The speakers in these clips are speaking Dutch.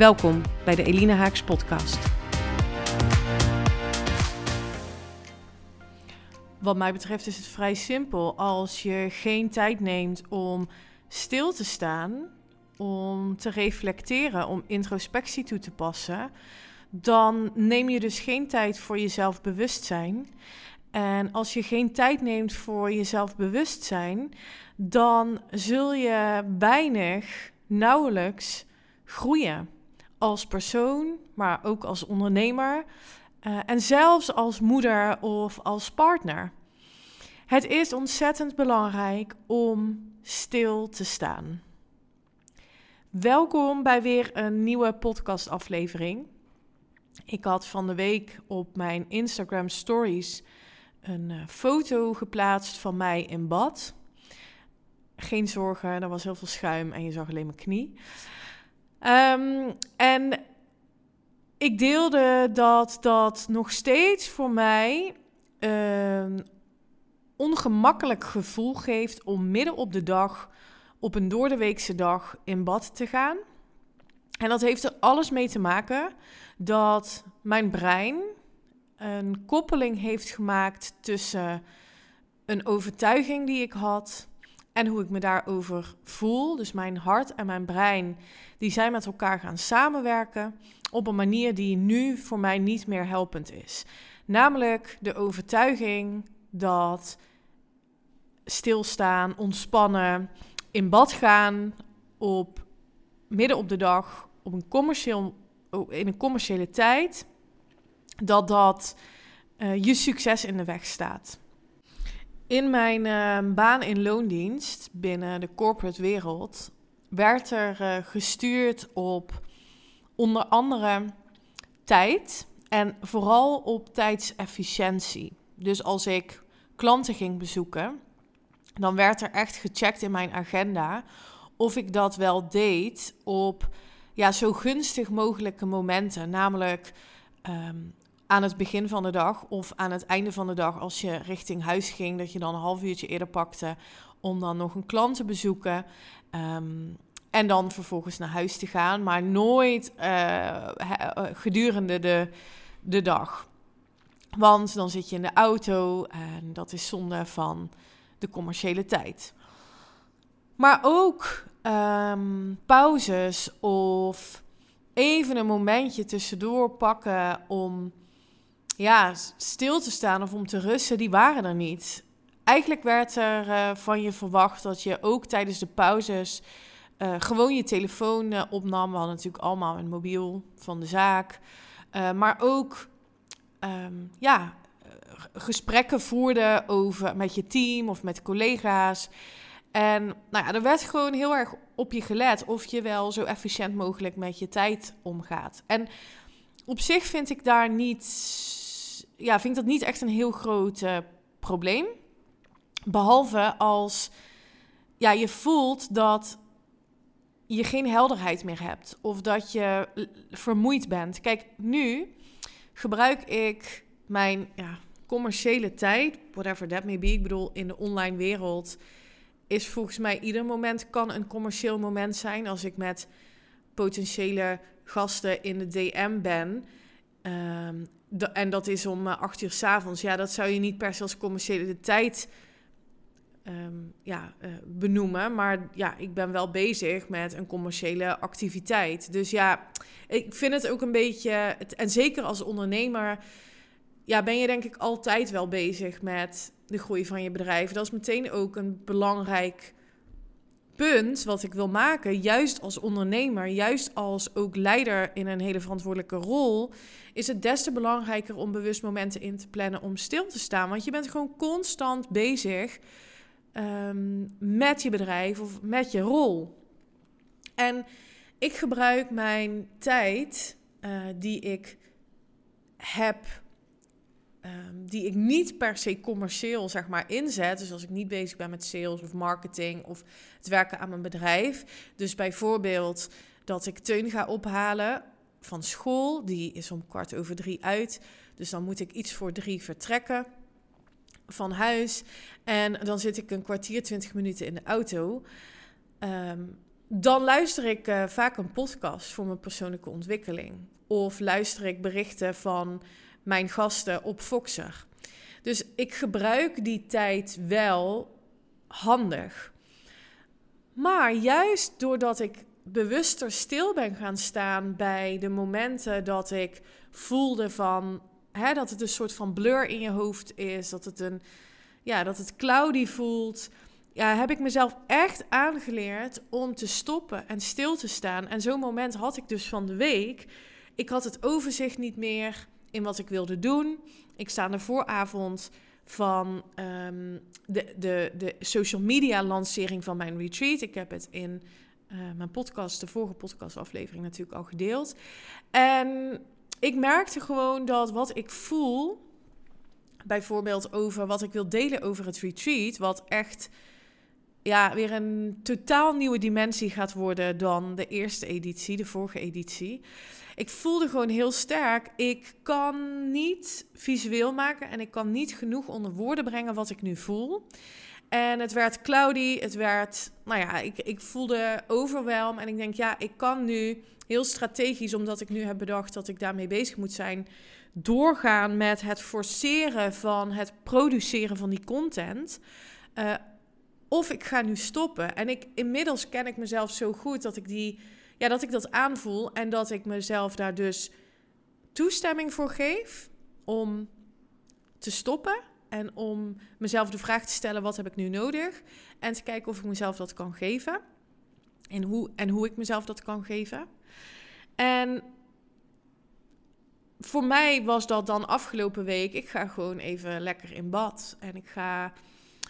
Welkom bij de Elina Haaks podcast. Wat mij betreft is het vrij simpel. Als je geen tijd neemt om stil te staan, om te reflecteren, om introspectie toe te passen, dan neem je dus geen tijd voor jezelf bewustzijn. En als je geen tijd neemt voor jezelf bewustzijn, dan zul je weinig, nauwelijks groeien als persoon, maar ook als ondernemer uh, en zelfs als moeder of als partner. Het is ontzettend belangrijk om stil te staan. Welkom bij weer een nieuwe podcastaflevering. Ik had van de week op mijn Instagram stories een uh, foto geplaatst van mij in bad. Geen zorgen, er was heel veel schuim en je zag alleen mijn knie. Um, en ik deelde dat dat nog steeds voor mij een ongemakkelijk gevoel geeft om midden op de dag, op een doordeweekse dag, in bad te gaan. En dat heeft er alles mee te maken dat mijn brein een koppeling heeft gemaakt tussen een overtuiging die ik had en hoe ik me daarover voel. Dus mijn hart en mijn brein, die zijn met elkaar gaan samenwerken op een manier die nu voor mij niet meer helpend is. Namelijk de overtuiging dat stilstaan, ontspannen, in bad gaan op midden op de dag, op een commercieel, in een commerciële tijd, dat dat uh, je succes in de weg staat. In mijn uh, baan in loondienst binnen de corporate wereld werd er uh, gestuurd op onder andere tijd en vooral op tijdsefficiëntie. Dus als ik klanten ging bezoeken, dan werd er echt gecheckt in mijn agenda of ik dat wel deed op ja, zo gunstig mogelijke momenten. Namelijk um, aan het begin van de dag of aan het einde van de dag als je richting huis ging, dat je dan een half uurtje eerder pakte om dan nog een klant te bezoeken. Ehm, en dan vervolgens naar huis te gaan, maar nooit uh, gedurende de, de dag. Want dan zit je in de auto en dat is zonde van de commerciële tijd. Maar ook um, pauzes of even een momentje tussendoor pakken om ja, stil te staan of om te rusten, die waren er niet. Eigenlijk werd er uh, van je verwacht dat je ook tijdens de pauzes uh, gewoon je telefoon uh, opnam. We hadden natuurlijk allemaal een mobiel van de zaak. maar ook um, ja, gesprekken voerde over met je team of met collega's. En nou ja, er werd gewoon heel erg op je gelet of je wel zo efficiënt mogelijk met je tijd omgaat. En op zich vind ik daar niet ja, vind ik dat niet echt een heel groot uh, probleem. Behalve als ja, je voelt dat je geen helderheid meer hebt of dat je vermoeid bent. Kijk, nu gebruik ik mijn ja, commerciële tijd, whatever that may be. Ik bedoel, in de online wereld is volgens mij ieder moment kan een commercieel moment zijn. Als ik met potentiële gasten in de DM ben. Um, en dat is om uh, acht uur s avonds. Ja, dat zou je niet per se als commerciële tijd um, ja, uh, benoemen. Maar ja, ik ben wel bezig met een commerciële activiteit. Dus ja, ik vind het ook een beetje. En zeker als ondernemer. Ja, ben je denk ik altijd wel bezig met de groei van je bedrijf. Dat is meteen ook een belangrijk punt wat ik wil maken, juist als ondernemer, juist als ook leider in een hele verantwoordelijke rol, is het des te belangrijker om bewust momenten in te plannen om stil te staan. Want je bent gewoon constant bezig um, met je bedrijf of met je rol. En ik gebruik mijn tijd uh, die ik heb, um, die ik niet per se commercieel zeg maar inzet. Dus als ik niet bezig ben met sales of marketing of het werken aan mijn bedrijf. Dus bijvoorbeeld dat ik Teun ga ophalen van school. Die is om kwart over drie uit. Dus dan moet ik iets voor drie vertrekken van huis. En dan zit ik een kwartier, twintig minuten in de auto. Um, dan luister ik uh, vaak een podcast voor mijn persoonlijke ontwikkeling. Of luister ik berichten van mijn gasten op Foxer. Dus ik gebruik die tijd wel handig. Maar juist doordat ik bewuster stil ben gaan staan bij de momenten dat ik voelde van hè, dat het een soort van blur in je hoofd is, dat het een ja, dat het cloudy voelt ja, heb ik mezelf echt aangeleerd om te stoppen en stil te staan. En zo'n moment had ik dus van de week. Ik had het overzicht niet meer in wat ik wilde doen. Ik sta aan de vooravond van ehm, de, de, de social media lancering van mijn retreat. Ik heb het in uh, mijn podcast, de vorige podcastaflevering natuurlijk al gedeeld. En ik merkte gewoon dat wat ik voel, bijvoorbeeld over wat ik wil delen over het retreat, wat echt ja, weer een totaal nieuwe dimensie gaat worden dan de eerste editie, de vorige editie. Ik voelde gewoon heel sterk, ik kan niet visueel maken en ik kan niet genoeg onder woorden brengen wat ik nu voel. En het werd cloudy, het werd, nou ja, ik, ik voelde overwelm en ik denk, ja, ik kan nu heel strategisch, omdat ik nu heb bedacht dat ik daarmee bezig moet zijn, doorgaan met het forceren van het produceren van die content. Uh, of ik ga nu stoppen. En ik, inmiddels ken ik mezelf zo goed dat ik, die, ja, dat ik dat aanvoel. En dat ik mezelf daar dus toestemming voor geef om te stoppen. En om mezelf de vraag te stellen: wat heb ik nu nodig? En te kijken of ik mezelf dat kan geven. En hoe, en hoe ik mezelf dat kan geven. En voor mij was dat dan afgelopen week. Ik ga gewoon even lekker in bad. En ik ga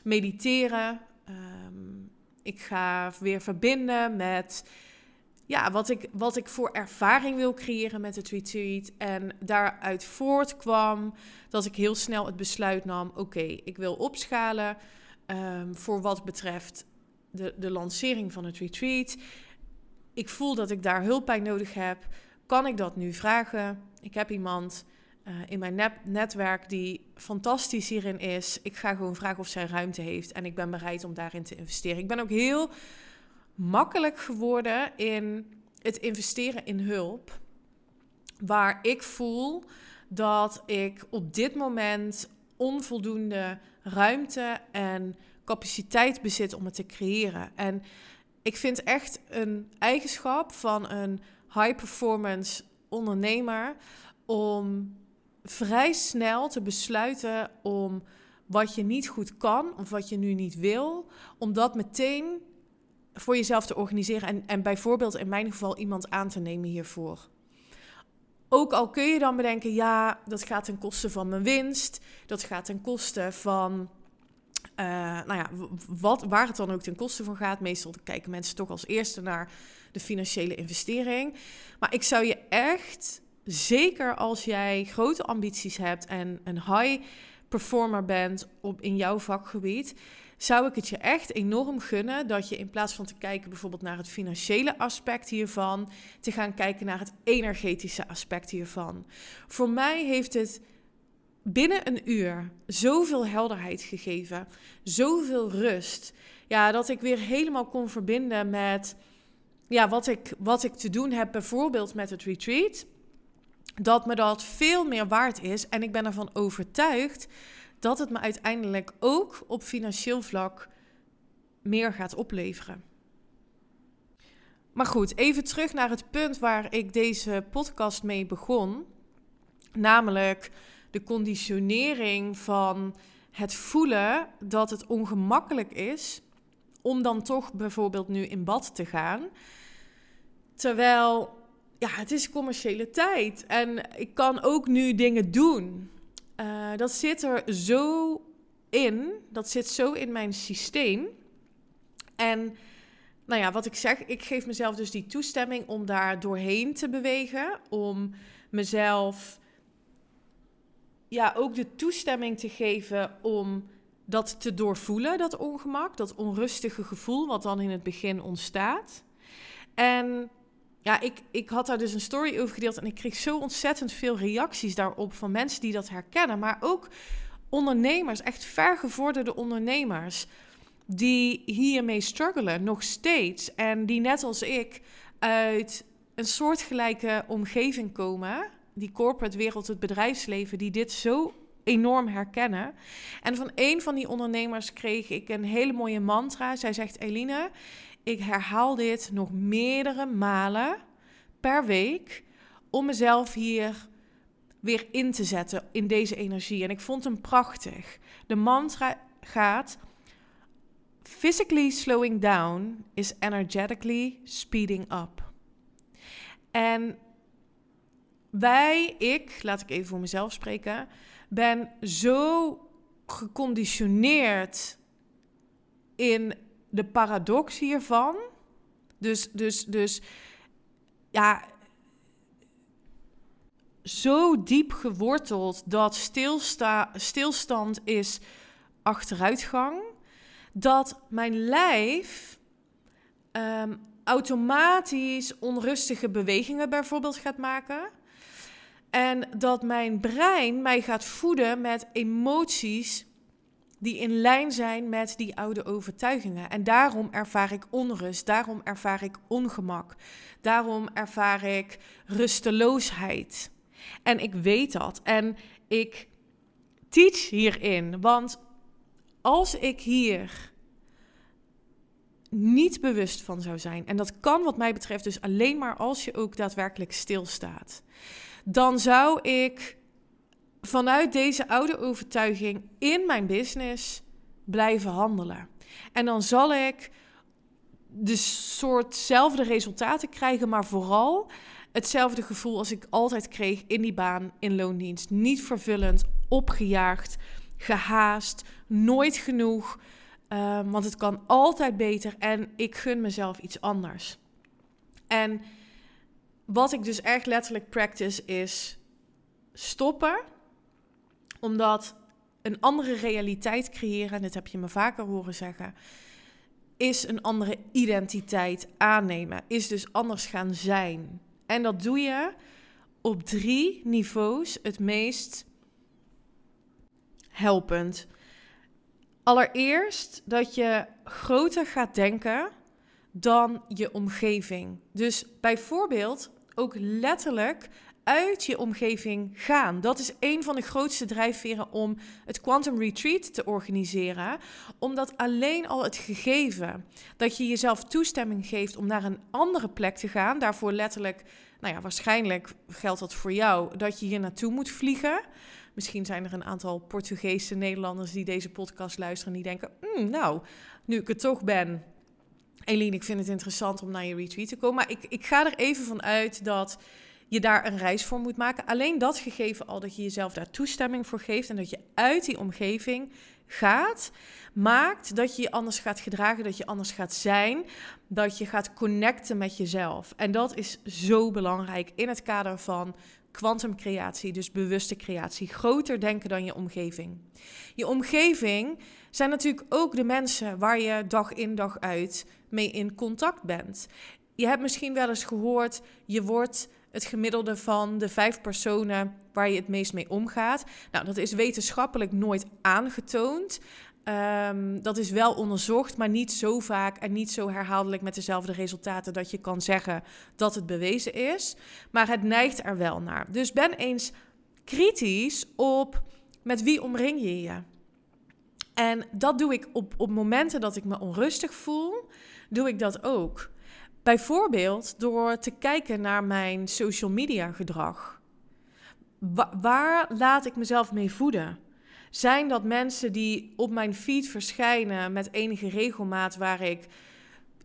mediteren. Ehm, ik ga weer verbinden met ja, wat, ik, wat ik voor ervaring wil creëren met het retreat. En daaruit voortkwam dat ik heel snel het besluit nam: oké, ik wil opschalen um, voor wat betreft de, de lancering van het retreat. Ik voel dat ik daar hulp bij nodig heb. Kan ik dat nu vragen? Ik heb iemand uh, in mijn netwerk die fantastisch hierin is. Ik ga gewoon vragen of zij ruimte heeft en ik ben bereid om daarin te investeren. Ik ben ook heel makkelijk geworden in het investeren in hulp, waar ik voel dat ik op dit moment onvoldoende ruimte en capaciteit bezit om het te creëren. En ik vind echt een eigenschap van een high performance ondernemer om vrij snel te besluiten om wat je niet goed kan of wat je nu niet wil, om dat meteen voor jezelf te organiseren en, en bijvoorbeeld in mijn geval iemand aan te nemen hiervoor. Ook al kun je dan bedenken, ja, dat gaat ten koste van mijn winst, dat gaat ten koste van, uh, nou ja, wat, waar het dan ook ten koste van gaat. Meestal kijken mensen toch als eerste naar de financiële investering. Maar ik zou je echt zeker als jij grote ambities hebt en een high performer bent op, in jouw vakgebied, zou ik het je echt enorm gunnen dat je in plaats van te kijken bijvoorbeeld naar het financiële aspect hiervan, te gaan kijken naar het energetische aspect hiervan. Voor mij heeft het binnen een uur zoveel helderheid gegeven, zoveel rust, ja, dat ik weer helemaal kon verbinden met ja, wat, ik, wat ik te doen heb, bijvoorbeeld met het retreat dat me dat veel meer waard is. En ik ben ervan overtuigd dat het me uiteindelijk ook op financieel vlak meer gaat opleveren. Maar goed, even terug naar het punt waar ik deze podcast mee begon. Namelijk de conditionering van het voelen dat het ongemakkelijk is om dan toch bijvoorbeeld nu in bad te gaan. Terwijl ja, het is commerciële tijd. En ik kan ook nu dingen doen. Uh, dat zit er zo in. Dat zit zo in mijn systeem. En nou ja, wat ik zeg, ik geef mezelf dus die toestemming om daar doorheen te bewegen. Om mezelf ja, ook de toestemming te geven om dat te doorvoelen, dat ongemak, dat onrustige gevoel wat dan in het begin ontstaat. En ja, ik, ik had daar dus een story over gedeeld en ik kreeg zo ontzettend veel reacties daarop van mensen die dat herkennen, maar ook ondernemers, echt vergevorderde ondernemers, die hiermee struggelen nog steeds en die net als ik uit een soortgelijke omgeving komen, die corporate wereld, het bedrijfsleven, die dit zo enorm herkennen. En van een van die ondernemers kreeg ik een hele mooie mantra. Zij zegt: Eline, ik herhaal dit nog meerdere malen per week om mezelf hier weer in te zetten in deze energie. En ik vond hem prachtig. De mantra gaat: Physically slowing down is energetically speeding up. En wij, ik, laat ik even voor mezelf spreken, ben zo geconditioneerd in de paradox hiervan. Dus, dus, dus ja, zo diep geworteld dat stilsta, stilstand is achteruitgang. Dat mijn lijf um, automatisch onrustige bewegingen bijvoorbeeld gaat maken. En dat mijn brein mij gaat voeden met emoties die in lijn zijn met die oude overtuigingen. En daarom ervaar ik onrust, daarom ervaar ik ongemak, daarom ervaar ik rusteloosheid. En ik weet dat en ik teach hierin, want als ik hier niet bewust van zou zijn, en dat kan wat mij betreft dus alleen maar als je ook daadwerkelijk stilstaat dan zou ik vanuit deze oude overtuiging in mijn business blijven handelen. En dan zal ik de soortzelfde resultaten krijgen, maar vooral hetzelfde gevoel als ik altijd kreeg in die baan in loondienst. Niet vervullend, opgejaagd, gehaast, nooit genoeg. Ehm, want het kan altijd beter en ik gun mezelf iets anders. En wat ik dus echt letterlijk practice is stoppen. Omdat een andere realiteit creëren, en dit heb je me vaker horen zeggen, is een andere identiteit aannemen. Is dus anders gaan zijn. En dat doe je op drie niveaus het meest helpend. Allereerst dat je groter gaat denken dan je omgeving. Dus bijvoorbeeld ook letterlijk uit je omgeving gaan. Dat is een van de grootste drijfveren om het Quantum Retreat te organiseren. Omdat alleen al het gegeven dat je jezelf toestemming geeft om naar een andere plek te gaan, daarvoor letterlijk, nou ja, waarschijnlijk geldt dat voor jou, dat je hier naartoe moet vliegen. Misschien zijn er een aantal Portugese Nederlanders die deze podcast luisteren en die denken: mm, Nou, nu ik er toch ben, Eline, ik vind het interessant om naar je retreat te komen. Maar ik, ik ga er even van uit dat je daar een reis voor moet maken. Alleen dat gegeven al dat je jezelf daar toestemming voor geeft en dat je uit die omgeving gaat, maakt dat je je anders gaat gedragen, dat je anders gaat zijn, dat je gaat connecten met jezelf. En dat is zo belangrijk in het kader van kwantumcreatie, dus bewuste creatie. Groter denken dan je omgeving. Je omgeving zijn natuurlijk ook de mensen waar je dag in dag uit mee in contact bent. Je hebt misschien wel eens gehoord, je wordt het gemiddelde van de vijf personen waar je het meest mee omgaat. Nou, dat is wetenschappelijk nooit aangetoond. Ehm, dat is wel onderzocht, maar niet zo vaak en niet zo herhaaldelijk met dezelfde resultaten dat je kan zeggen dat het bewezen is. Maar het neigt er wel naar. Dus ben eens kritisch op met wie omring je je. En dat doe ik op, op momenten dat ik me onrustig voel, doe ik dat ook. Bijvoorbeeld door te kijken naar mijn social media gedrag. waar laat ik mezelf mee voeden? Zijn dat mensen die op mijn feed verschijnen met enige regelmaat waar ik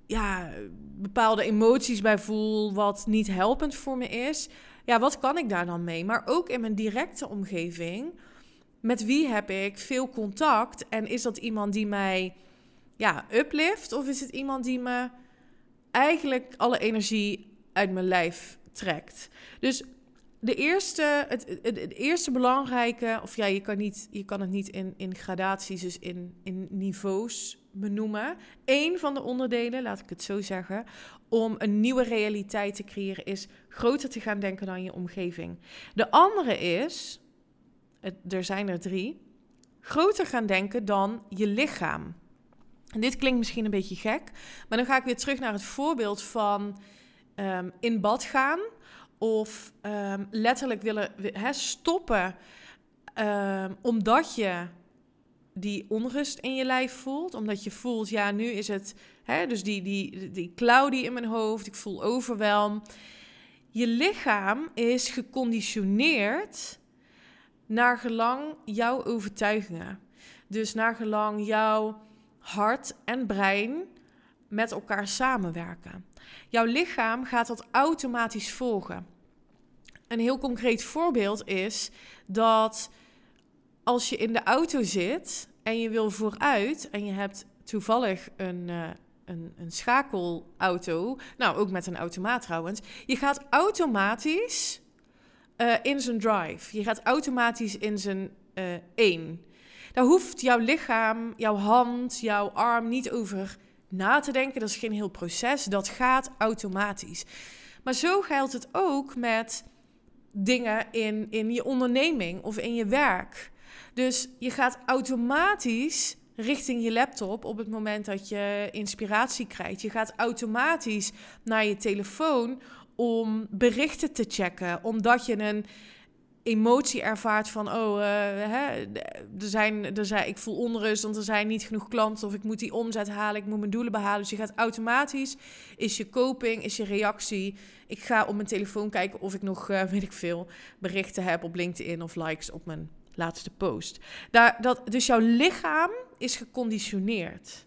ja, bepaalde emoties bij voel, wat niet helpend voor me is? Ja, wat kan ik daar dan mee? Maar ook in mijn directe omgeving met wie heb ik veel contact? En is dat iemand die mij ja, uplift? Of is het iemand die me eigenlijk alle energie uit mijn lijf trekt. Dus de eerste, het, het, eerste belangrijke, of ja, je kan, niet, je kan het niet in, in gradaties, dus in, in niveaus benoemen. Eén van de onderdelen, laat ik het zo zeggen, om een nieuwe realiteit te creëren, is groter te gaan denken dan je omgeving. De andere is, er zijn er drie, groter gaan denken dan je lichaam. En dit klinkt misschien een beetje gek, maar dan ga ik weer terug naar het voorbeeld van um, in bad gaan of um, letterlijk willen he, stoppen um, omdat je die onrust in je lijf voelt. Omdat je voelt, ja, nu is het, hè, dus die, die, die cloudy in mijn hoofd, ik voel overwelm. Je lichaam is geconditioneerd naar gelang jouw overtuigingen. Dus naar gelang jouw hart en brein met elkaar samenwerken. Jouw lichaam gaat dat automatisch volgen. Een heel concreet voorbeeld is dat als je in de auto zit en je wil vooruit en je hebt toevallig een, uh, een, een schakelauto, nou ook met een automaat trouwens, je gaat automatisch uh, in zijn drive. Je gaat automatisch in zijn uh, één. Daar hoeft jouw lichaam, jouw hand, jouw arm niet over na te denken. Dat is geen heel proces. Dat gaat automatisch. Maar zo geldt het ook met dingen in, in je onderneming of in je werk. Dus je gaat automatisch richting je laptop op het moment dat je inspiratie krijgt. Je gaat automatisch naar je telefoon om berichten te checken, omdat je een emotie ervaart van, oh, uh, hè, er zijn, er zijn, ik voel onrust, want er zijn niet genoeg klanten of ik moet die omzet halen, ik moet mijn doelen behalen. Dus je gaat automatisch, is je coping, is je reactie. Ik ga op mijn telefoon kijken of ik nog, uh, weet ik veel, berichten heb op LinkedIn of likes op mijn laatste post. Daar, dat, dus jouw lichaam is geconditioneerd.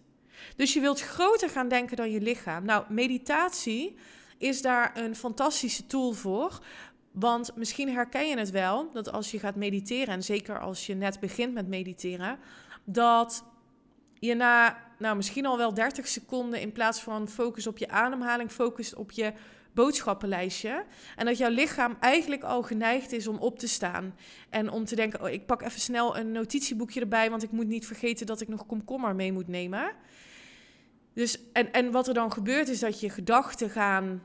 Dus je wilt groter gaan denken dan je lichaam. Nou, meditatie is daar een fantastische tool voor. Want misschien herken je het wel dat als je gaat mediteren, en zeker als je net begint met mediteren, dat je na nou, misschien al wel 30 seconden in plaats van focus op je ademhaling, focust op je boodschappenlijstje. En dat jouw lichaam eigenlijk al geneigd is om op te staan. En om te denken, oh, ik pak even snel een notitieboekje erbij, want ik moet niet vergeten dat ik nog komkommer mee moet nemen. Dus, en, en wat er dan gebeurt is dat je gedachten gaan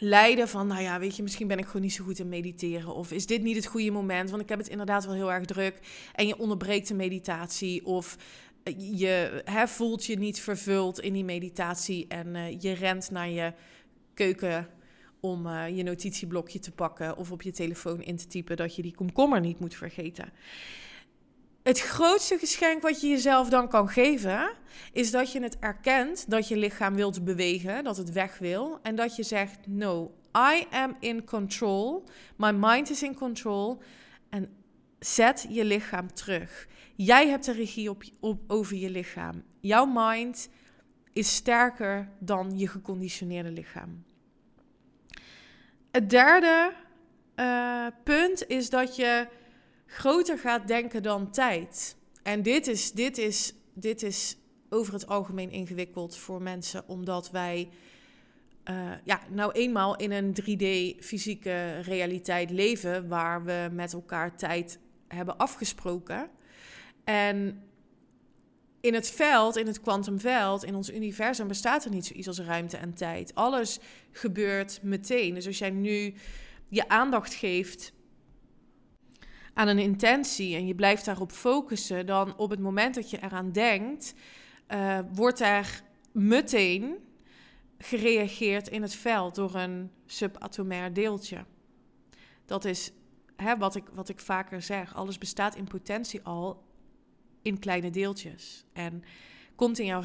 leiden van, nou ja, weet je, misschien ben ik gewoon niet zo goed in mediteren. Of is dit niet het goede moment? Want ik heb het inderdaad wel heel erg druk. En je onderbreekt de meditatie. Of je hè, voelt je niet vervuld in die meditatie. En uh, je rent naar je keuken om uh, je notitieblokje te pakken. Of op je telefoon in te typen dat je die komkommer niet moet vergeten. Het grootste geschenk wat je jezelf dan kan geven, is dat je het erkent dat je lichaam wilt bewegen, dat het weg wil. En dat je zegt: No, I am in control. My mind is in control. En zet je lichaam terug. Jij hebt de regie op, op, over je lichaam. Jouw mind is sterker dan je geconditioneerde lichaam. Het derde uh, punt is dat je groter gaat denken dan tijd. En dit is, dit is, dit is over het algemeen ingewikkeld voor mensen, omdat wij uh, ja, nou eenmaal in een 3D fysieke realiteit leven waar we met elkaar tijd hebben afgesproken. En in het veld, in het kwantumveld, in ons universum bestaat er niet zoiets als ruimte en tijd. Alles gebeurt meteen. Dus als jij nu je aandacht geeft aan een intentie en je blijft daarop focussen, dan op het moment dat je eraan denkt, uh, wordt er meteen gereageerd in het veld door een subatomair deeltje. Dat is hè, wat, ik, wat ik vaker zeg. Alles bestaat in potentie al in kleine deeltjes. En komt in jouw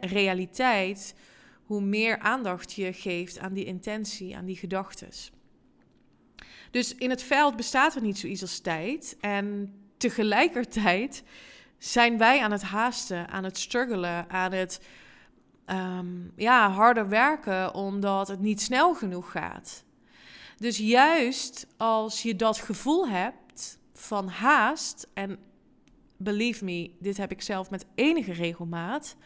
realiteit hoe meer aandacht je geeft aan die intentie, aan die gedachtes. Dus in het veld bestaat er niet zoiets als tijd. En tegelijkertijd zijn wij aan het haasten, aan het struggelen, aan het um, ja, harder werken, omdat het niet snel genoeg gaat. Dus juist als je dat gevoel hebt van haast, en believe me, dit heb ik zelf met enige regelmaat.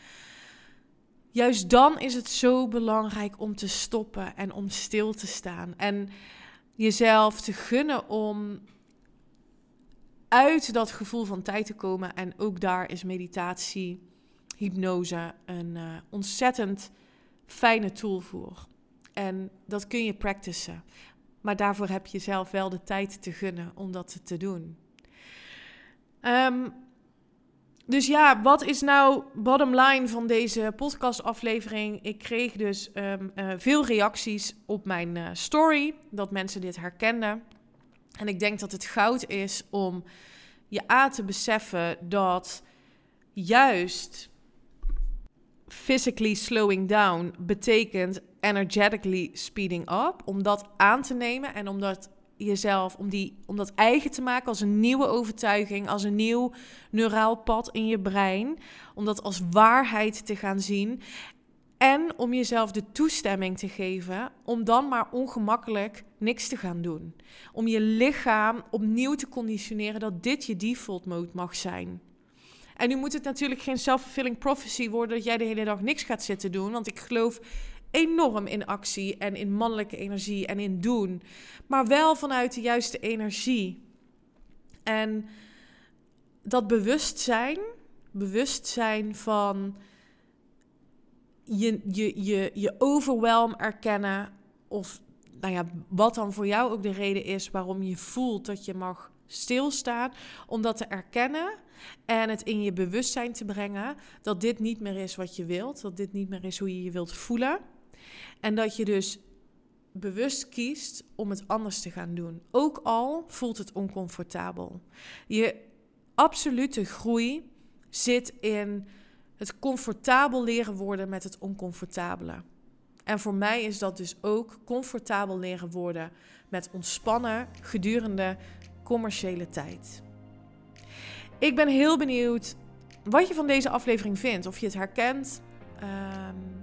juist dan is het zo belangrijk om te stoppen en om stil te staan. En jezelf te gunnen om uit dat gevoel van tijd te komen. En ook daar is meditatie, hypnose een uh, ontzettend fijne tool voor. En dat kun je practicen. Maar daarvoor heb je zelf wel de tijd te gunnen om dat te doen. Um, dus ja, wat is nou bottom line van deze podcastaflevering? Ik kreeg dus um, uh, veel reacties op mijn uh, story, dat mensen dit herkenden. En ik denk dat het goud is om je A te beseffen dat juist physically slowing down betekent energetically speeding up. Om dat aan te nemen en om dat jezelf, om, die, om dat eigen te maken als een nieuwe overtuiging, als een nieuw neuraal pad in je brein. Om dat als waarheid te gaan zien. En om jezelf de toestemming te geven om dan maar ongemakkelijk niks te gaan doen. Om je lichaam opnieuw te conditioneren dat dit je default mode mag zijn. En nu moet het natuurlijk geen self-fulfilling prophecy worden dat jij de hele dag niks gaat zitten doen. Want ik geloof enorm in actie en in mannelijke energie en in doen. Maar wel vanuit de juiste energie. En dat bewustzijn, bewustzijn van je, je, je, je overwhelm erkennen. Of nou ja, wat dan voor jou ook de reden is waarom je voelt dat je mag stilstaan. Om dat te erkennen en het in je bewustzijn te brengen dat dit niet meer is wat je wilt. Dat dit niet meer is hoe je je wilt voelen. En dat je dus bewust kiest om het anders te gaan doen. Ook al voelt het oncomfortabel. Je absolute groei zit in het comfortabel leren worden met het oncomfortabele. En voor mij is dat dus ook comfortabel leren worden met ontspannen gedurende commerciële tijd. Ik ben heel benieuwd wat je van deze aflevering vindt. Of je het herkent. Ehm,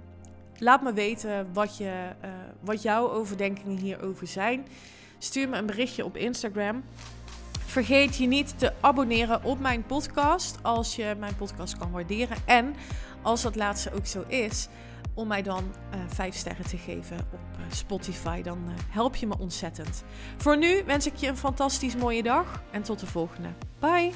laat me weten wat, je, uh, wat jouw overdenkingen hierover zijn. Stuur me een berichtje op Instagram. Vergeet je niet te abonneren op mijn podcast als je mijn podcast kan waarderen. En als dat laatste ook zo is, om mij dan uh, vijf sterren te geven op uh, Spotify. Dan help je me ontzettend. Voor nu wens ik je een fantastisch mooie dag en tot de volgende. Bye!